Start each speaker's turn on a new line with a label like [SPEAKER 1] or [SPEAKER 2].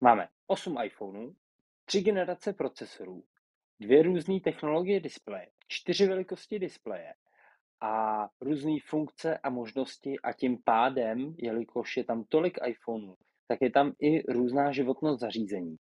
[SPEAKER 1] Máme 8 iPhoneů, 3 generace procesorů, dvě různé technologie displeje, čtyři velikosti displeje a různé funkce a možnosti a tím pádem, jelikož je tam tolik iPhoneů, tak je tam i různá životnost zařízení.